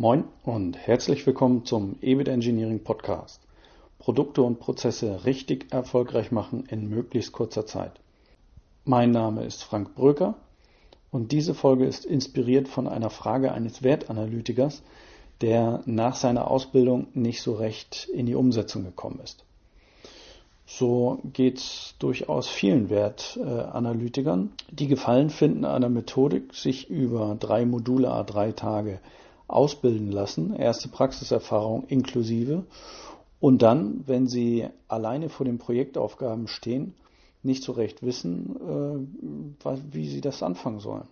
Moin und herzlich willkommen zum EBIT Engineering Podcast. Produkte und Prozesse richtig erfolgreich machen in möglichst kurzer Zeit. Mein Name ist Frank Bröker und diese Folge ist inspiriert von einer Frage eines Wertanalytikers, der nach seiner Ausbildung nicht so recht in die Umsetzung gekommen ist. So geht es durchaus vielen Wertanalytikern, die Gefallen finden an der Methodik, sich über drei Module A3 Tage ausbilden lassen, erste Praxiserfahrung inklusive, und dann, wenn sie alleine vor den Projektaufgaben stehen, nicht so recht wissen, äh, wie sie das anfangen sollen.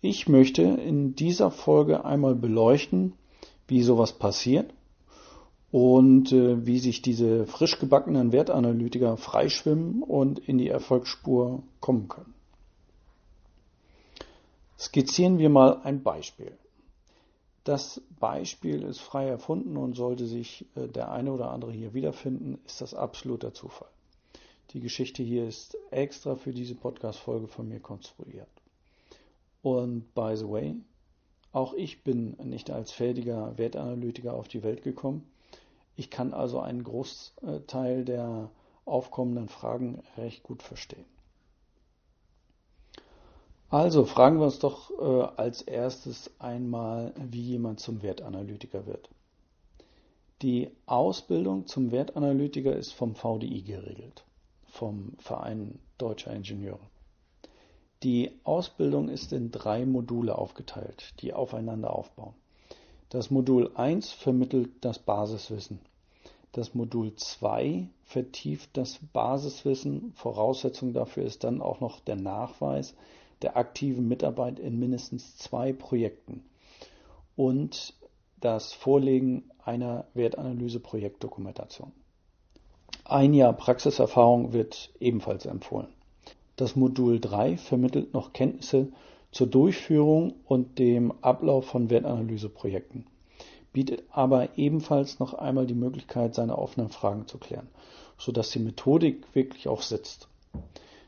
Ich möchte in dieser Folge einmal beleuchten, wie sowas passiert und äh, wie sich diese frisch gebackenen Wertanalytiker freischwimmen und in die Erfolgsspur kommen können. Skizzieren wir mal ein Beispiel. Das Beispiel ist frei erfunden und sollte sich äh, der eine oder andere hier wiederfinden, ist das absoluter Zufall. Die Geschichte hier ist extra für diese Podcast-Folge von mir konstruiert. Und by the way, auch ich bin nicht als fähiger Wertanalytiker auf die Welt gekommen. Ich kann also einen Großteil der aufkommenden Fragen recht gut verstehen. Also fragen wir uns doch äh, als erstes einmal, wie jemand zum Wertanalytiker wird. Die Ausbildung zum Wertanalytiker ist vom VDI geregelt, vom Verein Deutscher Ingenieure. Die Ausbildung ist in drei Module aufgeteilt, die aufeinander aufbauen. Das Modul 1 vermittelt das Basiswissen. Das Modul 2 vertieft das Basiswissen. Voraussetzung dafür ist dann auch noch der Nachweis, der aktiven Mitarbeit in mindestens zwei Projekten und das Vorlegen einer Wertanalyse-Projektdokumentation. Ein Jahr Praxiserfahrung wird ebenfalls empfohlen. Das Modul 3 vermittelt noch Kenntnisse zur Durchführung und dem Ablauf von Wertanalyseprojekten, bietet aber ebenfalls noch einmal die Möglichkeit, seine offenen Fragen zu klären, sodass die Methodik wirklich auch sitzt.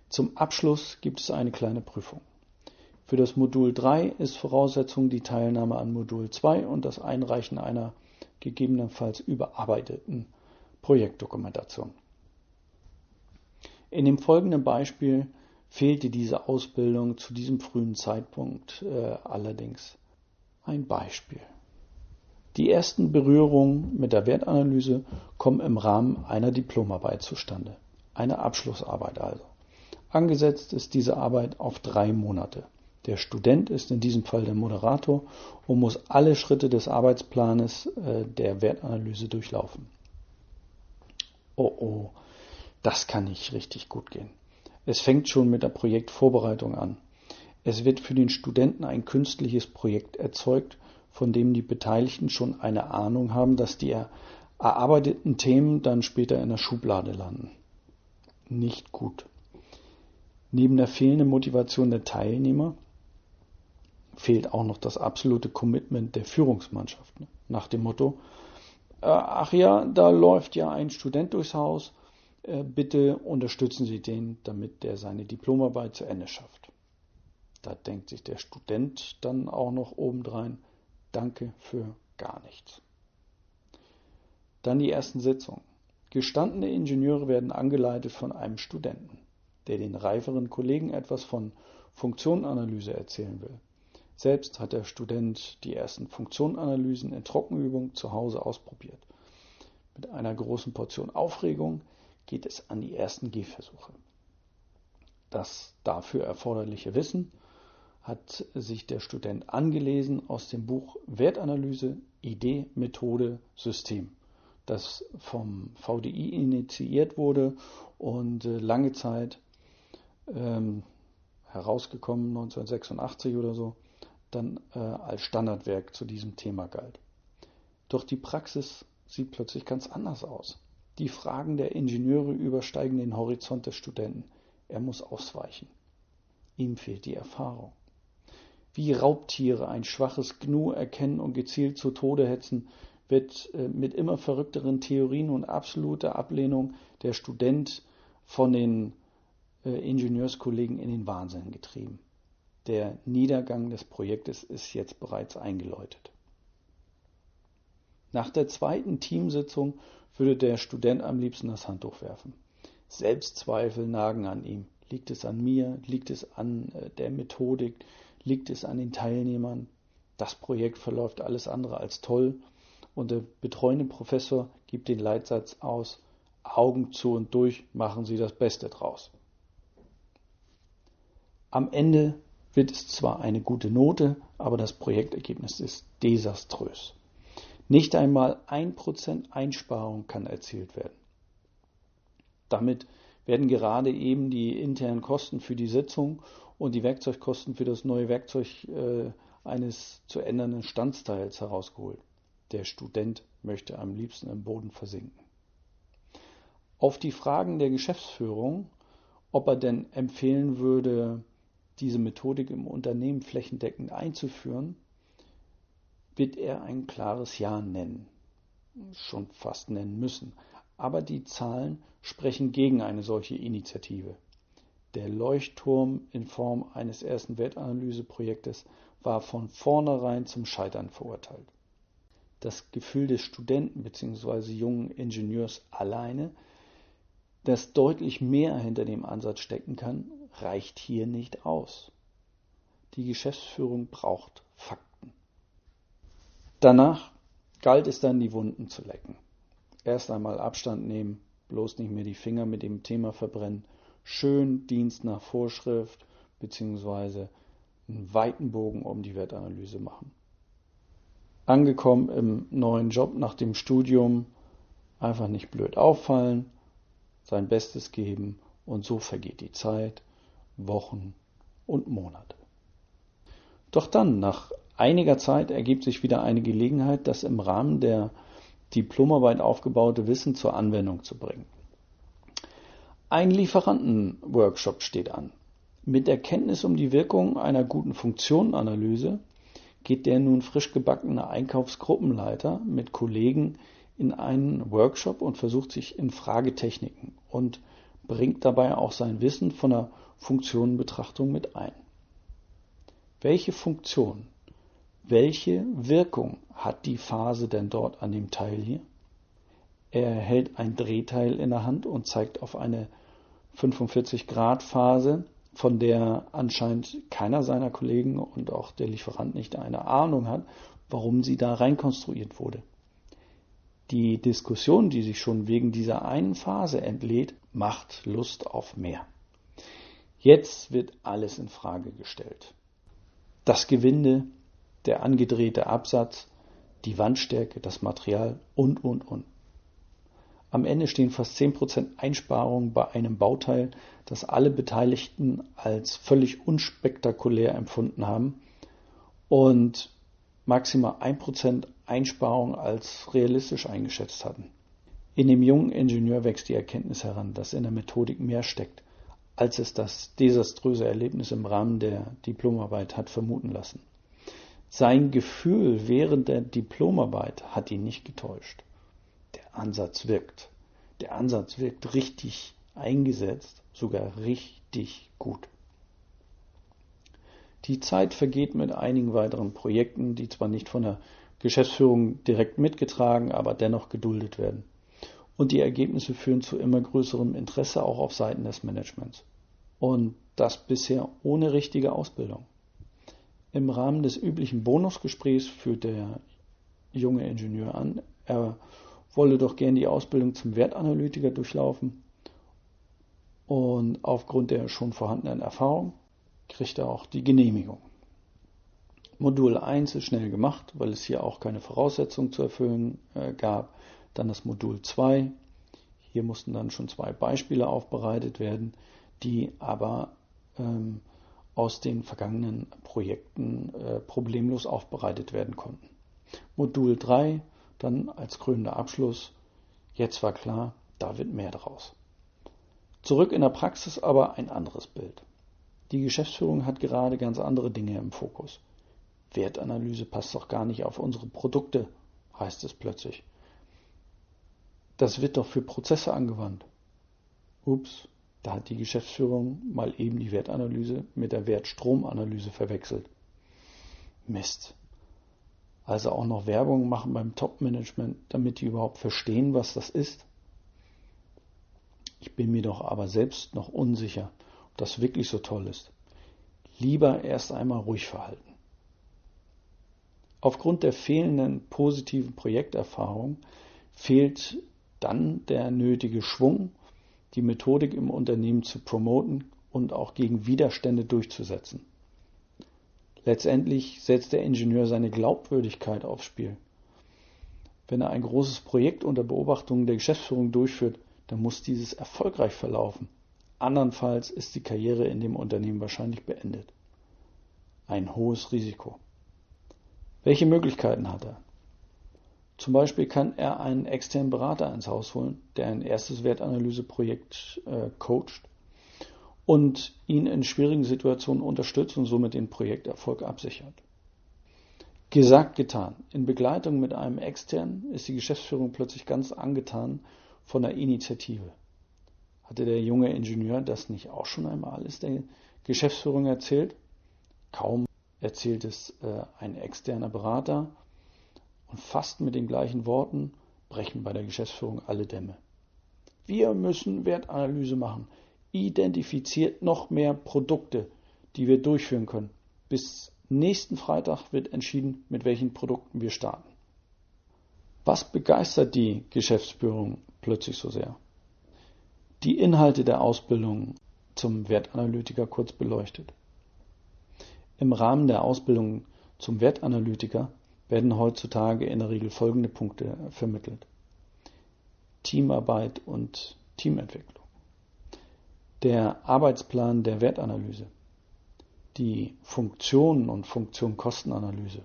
Zum Abschluss gibt es eine kleine Prüfung. Für das Modul 3 ist Voraussetzung die Teilnahme an Modul 2 und das Einreichen einer gegebenenfalls überarbeiteten Projektdokumentation. In dem folgenden Beispiel fehlte diese Ausbildung zu diesem frühen Zeitpunkt äh, allerdings. Ein Beispiel. Die ersten Berührungen mit der Wertanalyse kommen im Rahmen einer Diplomarbeit zustande. Eine Abschlussarbeit also. Angesetzt ist diese Arbeit auf drei Monate. Der Student ist in diesem Fall der Moderator und muss alle Schritte des Arbeitsplanes äh, der Wertanalyse durchlaufen. Oh oh, das kann nicht richtig gut gehen. Es fängt schon mit der Projektvorbereitung an. Es wird für den Studenten ein künstliches Projekt erzeugt, von dem die Beteiligten schon eine Ahnung haben, dass die erarbeiteten Themen dann später in der Schublade landen. Nicht gut. Neben der fehlenden Motivation der Teilnehmer fehlt auch noch das absolute Commitment der Führungsmannschaft. Nach dem Motto, äh, ach ja, da läuft ja ein Student durchs Haus, äh, bitte unterstützen Sie den, damit der seine Diplomarbeit zu Ende schafft. Da denkt sich der Student dann auch noch obendrein, danke für gar nichts. Dann die ersten Sitzungen. Gestandene Ingenieure werden angeleitet von einem Studenten der den reiferen Kollegen etwas von Funktionenanalyse erzählen will. Selbst hat der Student die ersten Funktionenanalysen in Trockenübung zu Hause ausprobiert. Mit einer großen Portion Aufregung geht es an die ersten Gehversuche. Das dafür erforderliche Wissen hat sich der Student angelesen aus dem Buch Wertanalyse, Idee, Methode, System, das vom VDI initiiert wurde und äh, lange Zeit ähm, herausgekommen 1986 oder so, dann äh, als Standardwerk zu diesem Thema galt. Doch die Praxis sieht plötzlich ganz anders aus. Die Fragen der Ingenieure übersteigen den Horizont des Studenten. Er muss ausweichen. Ihm fehlt die Erfahrung. Wie Raubtiere ein schwaches Gnu erkennen und gezielt zu Tode hetzen, wird äh, mit immer verrückteren Theorien und absoluter Ablehnung der Student von den Ingenieurskollegen in den Wahnsinn getrieben. Der Niedergang des Projektes ist jetzt bereits eingeläutet. Nach der zweiten Teamsitzung würde der Student am liebsten das Handtuch werfen. Selbstzweifel nagen an ihm. Liegt es an mir? Liegt es an äh, der Methodik? Liegt es an den Teilnehmern? Das Projekt verläuft alles andere als toll und der betreuende Professor gibt den Leitsatz aus, Augen zu und durch, machen Sie das Beste draus. Am Ende wird es zwar eine gute Note, aber das Projektergebnis ist desaströs. Nicht einmal ein Prozent Einsparung kann erzielt werden. Damit werden gerade eben die internen Kosten für die Sitzung und die Werkzeugkosten für das neue Werkzeug äh, eines zu ändernden Standsteils herausgeholt. Der Student möchte am liebsten im Boden versinken. Auf die Fragen der Geschäftsführung, ob er denn empfehlen würde, diese Methodik im Unternehmen flächendeckend einzuführen, wird er ein klares Ja nennen. Schon fast nennen müssen. Aber die Zahlen sprechen gegen eine solche Initiative. Der Leuchtturm in Form eines ersten Wertanalyseprojektes war von vornherein zum Scheitern verurteilt. Das Gefühl des Studenten bzw. jungen Ingenieurs alleine, das deutlich mehr hinter dem Ansatz stecken kann, reicht hier nicht aus. Die Geschäftsführung braucht Fakten. Danach galt es dann, die Wunden zu lecken. Erst einmal Abstand nehmen, bloß nicht mehr die Finger mit dem Thema verbrennen, schön Dienst nach Vorschrift bzw. einen weiten Bogen um die Wertanalyse machen. Angekommen im neuen Job nach dem Studium, einfach nicht blöd auffallen, sein Bestes geben und so vergeht die Zeit, Wochen und Monate. Doch dann, nach einiger Zeit, ergibt sich wieder eine Gelegenheit, das im Rahmen der Diplomarbeit aufgebaute Wissen zur Anwendung zu bringen. Ein Lieferantenworkshop steht an. Mit der Kenntnis um die Wirkung einer guten Funktionenanalyse geht der nun frisch gebackene Einkaufsgruppenleiter mit Kollegen in einen Workshop und versucht sich in Fragetechniken und bringt dabei auch sein Wissen von der Funktionenbetrachtung mit ein. Welche Funktion welche Wirkung hat die Phase denn dort an dem Teil hier? Er hält ein Drehteil in der Hand und zeigt auf eine 45 Grad Phase, von der anscheinend keiner seiner Kollegen und auch der Lieferant nicht eine Ahnung hat, warum sie da reinkonstruiert wurde. Die Diskussion, die sich schon wegen dieser einen Phase entlädt, macht Lust auf mehr. Jetzt wird alles in Frage gestellt. Das Gewinde, der angedrehte Absatz, die Wandstärke, das Material und, und, und. Am Ende stehen fast 10% Einsparungen bei einem Bauteil, das alle Beteiligten als völlig unspektakulär empfunden haben und maximal 1% Einsparung als realistisch eingeschätzt hatten. In dem jungen Ingenieur wächst die Erkenntnis heran, dass in der Methodik mehr steckt, als es das desaströse Erlebnis im Rahmen der Diplomarbeit hat vermuten lassen. Sein Gefühl während der Diplomarbeit hat ihn nicht getäuscht. Der Ansatz wirkt. Der Ansatz wirkt richtig eingesetzt, sogar richtig gut. Die Zeit vergeht mit einigen weiteren Projekten, die zwar nicht von der Geschäftsführung direkt mitgetragen, aber dennoch geduldet werden. Und die Ergebnisse führen zu immer größerem Interesse auch auf Seiten des Managements. Und das bisher ohne richtige Ausbildung. Im Rahmen des üblichen Bonusgesprächs führt der junge Ingenieur an, er wolle doch gern die Ausbildung zum Wertanalytiker durchlaufen. Und aufgrund der schon vorhandenen Erfahrung kriegt er auch die Genehmigung. Modul 1 ist schnell gemacht, weil es hier auch keine Voraussetzungen zu erfüllen äh, gab. Dann das Modul 2. Hier mussten dann schon zwei Beispiele aufbereitet werden, die aber ähm, aus den vergangenen Projekten äh, problemlos aufbereitet werden konnten. Modul 3 dann als krönender Abschluss. Jetzt war klar, da wird mehr draus. Zurück in der Praxis aber ein anderes Bild. Die Geschäftsführung hat gerade ganz andere Dinge im Fokus. Wertanalyse passt doch gar nicht auf unsere Produkte, heißt es plötzlich. Das wird doch für Prozesse angewandt. Ups, Da hat die Geschäftsführung mal eben die Wertanalyse mit der Wertstromanalyse verwechselt. Mist. Also auch noch Werbung machen beim Top-Management, damit die überhaupt verstehen, was das ist. Ich bin mir doch aber selbst noch unsicher, ob das wirklich so toll ist. Lieber erst einmal ruhig verhalten. Aufgrund der fehlenden positiven Projekterfahrung fehlt dann der nötige Schwung, die Methodik im Unternehmen zu promoten und auch gegen Widerstände durchzusetzen. Letztendlich setzt der Ingenieur seine Glaubwürdigkeit aufs Spiel. Wenn er ein großes Projekt unter Beobachtung der Geschäftsführung durchführt, dann muss dieses erfolgreich verlaufen. Andernfalls ist die Karriere in dem Unternehmen wahrscheinlich beendet. Ein hohes Risiko. Welche Möglichkeiten hat er? Zum Beispiel kann er einen externen Berater ins Haus holen, der ein erstes Wertanalyseprojekt äh, coacht und ihn in schwierigen Situationen unterstützt und somit den Projekterfolg absichert. Gesagt, getan. In Begleitung mit einem externen ist die Geschäftsführung plötzlich ganz angetan von der Initiative. Hatte der junge Ingenieur das nicht auch schon einmal alles der Geschäftsführung erzählt? Kaum erzählt es äh, ein externer Berater und fast mit den gleichen Worten brechen bei der Geschäftsführung alle Dämme. Wir müssen Wertanalyse machen identifiziert noch mehr Produkte, die wir durchführen können. Bis nächsten Freitag wird entschieden, mit welchen Produkten wir starten. Was begeistert die Geschäftsführung plötzlich so sehr? Die Inhalte der Ausbildung zum Wertanalytiker kurz beleuchtet. Im Rahmen der Ausbildung zum Wertanalytiker werden heutzutage in der Regel folgende Punkte vermittelt. Teamarbeit und Teamentwicklung. Der Arbeitsplan der Wertanalyse, die Funktionen und Funktion-Kostenanalyse,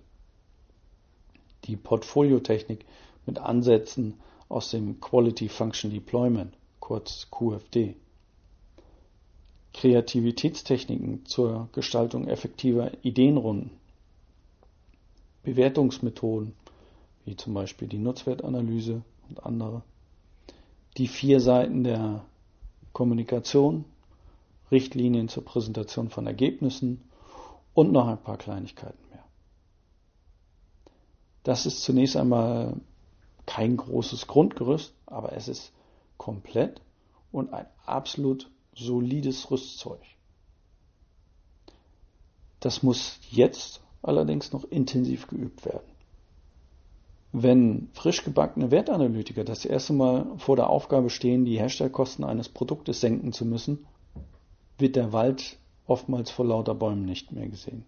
die Portfoliotechnik mit Ansätzen aus dem Quality Function Deployment, kurz QFD, Kreativitätstechniken zur Gestaltung effektiver Ideenrunden, Bewertungsmethoden wie zum Beispiel die Nutzwertanalyse und andere, die vier Seiten der Kommunikation, Richtlinien zur Präsentation von Ergebnissen und noch ein paar Kleinigkeiten mehr. Das ist zunächst einmal kein großes Grundgerüst, aber es ist komplett und ein absolut solides Rüstzeug. Das muss jetzt allerdings noch intensiv geübt werden. Wenn frisch gebackene Wertanalytiker das erste Mal vor der Aufgabe stehen, die Herstellkosten eines Produktes senken zu müssen, wird der Wald oftmals vor lauter Bäumen nicht mehr gesehen.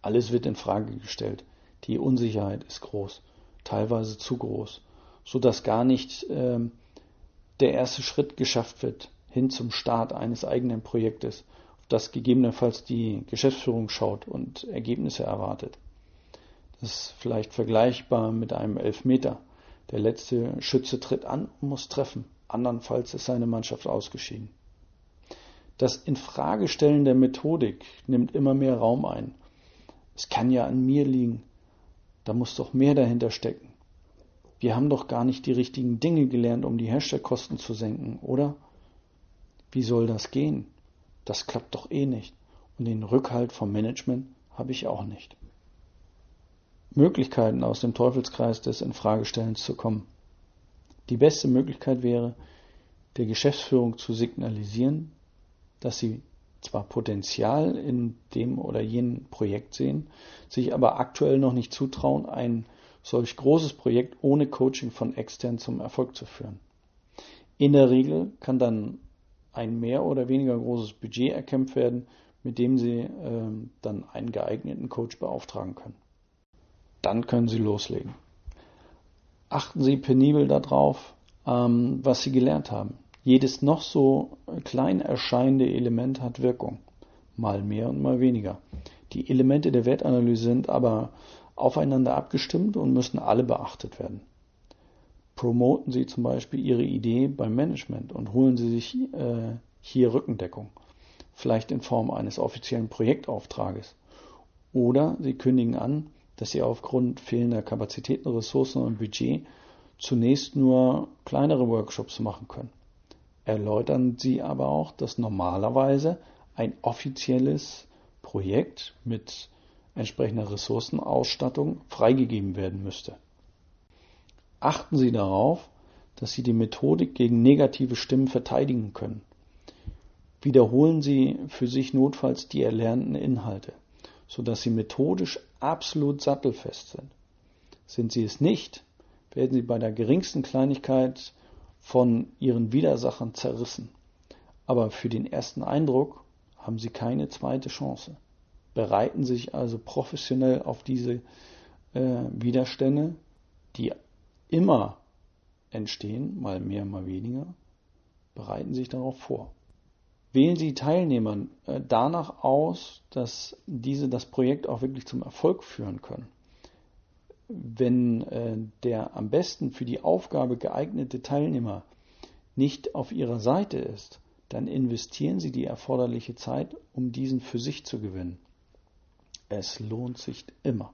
Alles wird in Frage gestellt. Die Unsicherheit ist groß, teilweise zu groß, so dass gar nicht äh, der erste Schritt geschafft wird hin zum Start eines eigenen Projektes, auf das gegebenenfalls die Geschäftsführung schaut und Ergebnisse erwartet. Das ist vielleicht vergleichbar mit einem Elfmeter. Der letzte Schütze tritt an und muss treffen. Andernfalls ist seine Mannschaft ausgeschieden. Das Infragestellen der Methodik nimmt immer mehr Raum ein. Es kann ja an mir liegen. Da muss doch mehr dahinter stecken. Wir haben doch gar nicht die richtigen Dinge gelernt, um die Herstellkosten zu senken, oder? Wie soll das gehen? Das klappt doch eh nicht. Und den Rückhalt vom Management habe ich auch nicht. Möglichkeiten aus dem Teufelskreis des Infragestellens zu kommen. Die beste Möglichkeit wäre, der Geschäftsführung zu signalisieren, dass sie zwar Potenzial in dem oder jenem Projekt sehen, sich aber aktuell noch nicht zutrauen, ein solch großes Projekt ohne Coaching von extern zum Erfolg zu führen. In der Regel kann dann ein mehr oder weniger großes Budget erkämpft werden, mit dem Sie äh, dann einen geeigneten Coach beauftragen können dann können Sie loslegen. Achten Sie penibel darauf, ähm, was Sie gelernt haben. Jedes noch so klein erscheinende Element hat Wirkung. Mal mehr und mal weniger. Die Elemente der Wertanalyse sind aber aufeinander abgestimmt und müssen alle beachtet werden. Promoten Sie zum Beispiel Ihre Idee beim Management und holen Sie sich äh, hier Rückendeckung. Vielleicht in Form eines offiziellen Projektauftrages. Oder Sie kündigen an, dass sie aufgrund fehlender Kapazitäten, Ressourcen und Budget zunächst nur kleinere Workshops machen können. erläutern Sie aber auch, dass normalerweise ein offizielles Projekt mit entsprechender Ressourcenausstattung freigegeben werden müsste. Achten Sie darauf, dass Sie die Methodik gegen negative Stimmen verteidigen können. Wiederholen Sie für sich notfalls die erlernten Inhalte, sodass Sie methodisch absolut sattelfest sind. Sind Sie es nicht, werden Sie bei der geringsten Kleinigkeit von Ihren Widersachern zerrissen. Aber für den ersten Eindruck haben Sie keine zweite Chance. Bereiten Sie sich also professionell auf diese äh, Widerstände, die immer entstehen, mal mehr, mal weniger, bereiten sich darauf vor. Wählen Sie Teilnehmer äh, danach aus, dass diese das Projekt auch wirklich zum Erfolg führen können. Wenn äh, der am besten für die Aufgabe geeignete Teilnehmer nicht auf Ihrer Seite ist, dann investieren Sie die erforderliche Zeit, um diesen für sich zu gewinnen. Es lohnt sich immer.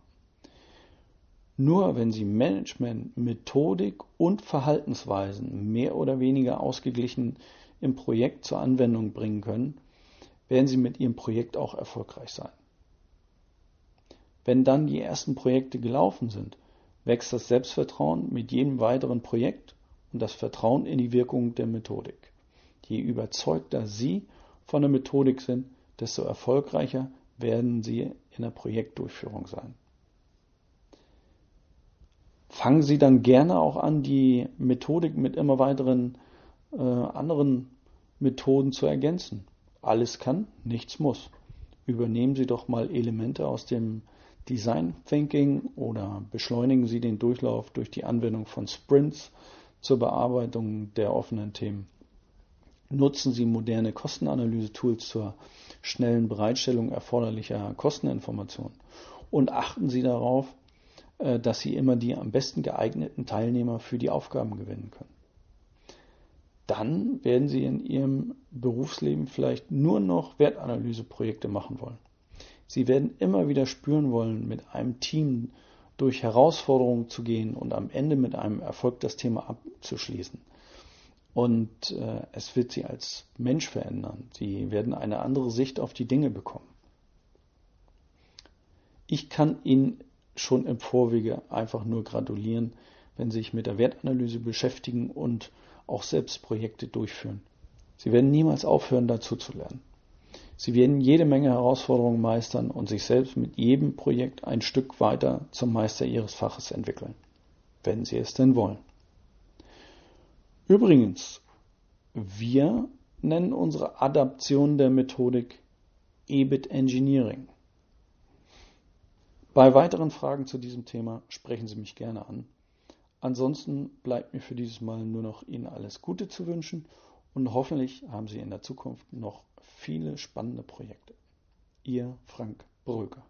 Nur wenn Sie Management, Methodik und Verhaltensweisen mehr oder weniger ausgeglichen im Projekt zur Anwendung bringen können, werden Sie mit Ihrem Projekt auch erfolgreich sein. Wenn dann die ersten Projekte gelaufen sind, wächst das Selbstvertrauen mit jedem weiteren Projekt und das Vertrauen in die Wirkung der Methodik. Je überzeugter Sie von der Methodik sind, desto erfolgreicher werden Sie in der Projektdurchführung sein. Fangen Sie dann gerne auch an, die Methodik mit immer weiteren äh, anderen Methoden zu ergänzen. Alles kann, nichts muss. Übernehmen Sie doch mal Elemente aus dem Design Thinking oder beschleunigen Sie den Durchlauf durch die Anwendung von Sprints zur Bearbeitung der offenen Themen. Nutzen Sie moderne Kostenanalyse-Tools zur schnellen Bereitstellung erforderlicher Kosteninformationen und achten Sie darauf, dass Sie immer die am besten geeigneten Teilnehmer für die Aufgaben gewinnen können. Dann werden Sie in Ihrem Berufsleben vielleicht nur noch Wertanalyseprojekte machen wollen. Sie werden immer wieder spüren wollen, mit einem Team durch Herausforderungen zu gehen und am Ende mit einem Erfolg das Thema abzuschließen. Und äh, es wird sie als Mensch verändern. Sie werden eine andere Sicht auf die Dinge bekommen. Ich kann Ihnen schon im Vorwege einfach nur gratulieren, wenn Sie sich mit der Wertanalyse beschäftigen und auch selbst Projekte durchführen. Sie werden niemals aufhören, dazu zu lernen. Sie werden jede Menge Herausforderungen meistern und sich selbst mit jedem Projekt ein Stück weiter zum Meister Ihres Faches entwickeln, wenn Sie es denn wollen. Übrigens, wir nennen unsere Adaption der Methodik EBIT Engineering. Bei weiteren Fragen zu diesem Thema sprechen Sie mich gerne an. Ansonsten bleibt mir für dieses Mal nur noch Ihnen alles Gute zu wünschen und hoffentlich haben Sie in der Zukunft noch viele spannende Projekte. Ihr Frank Bröker.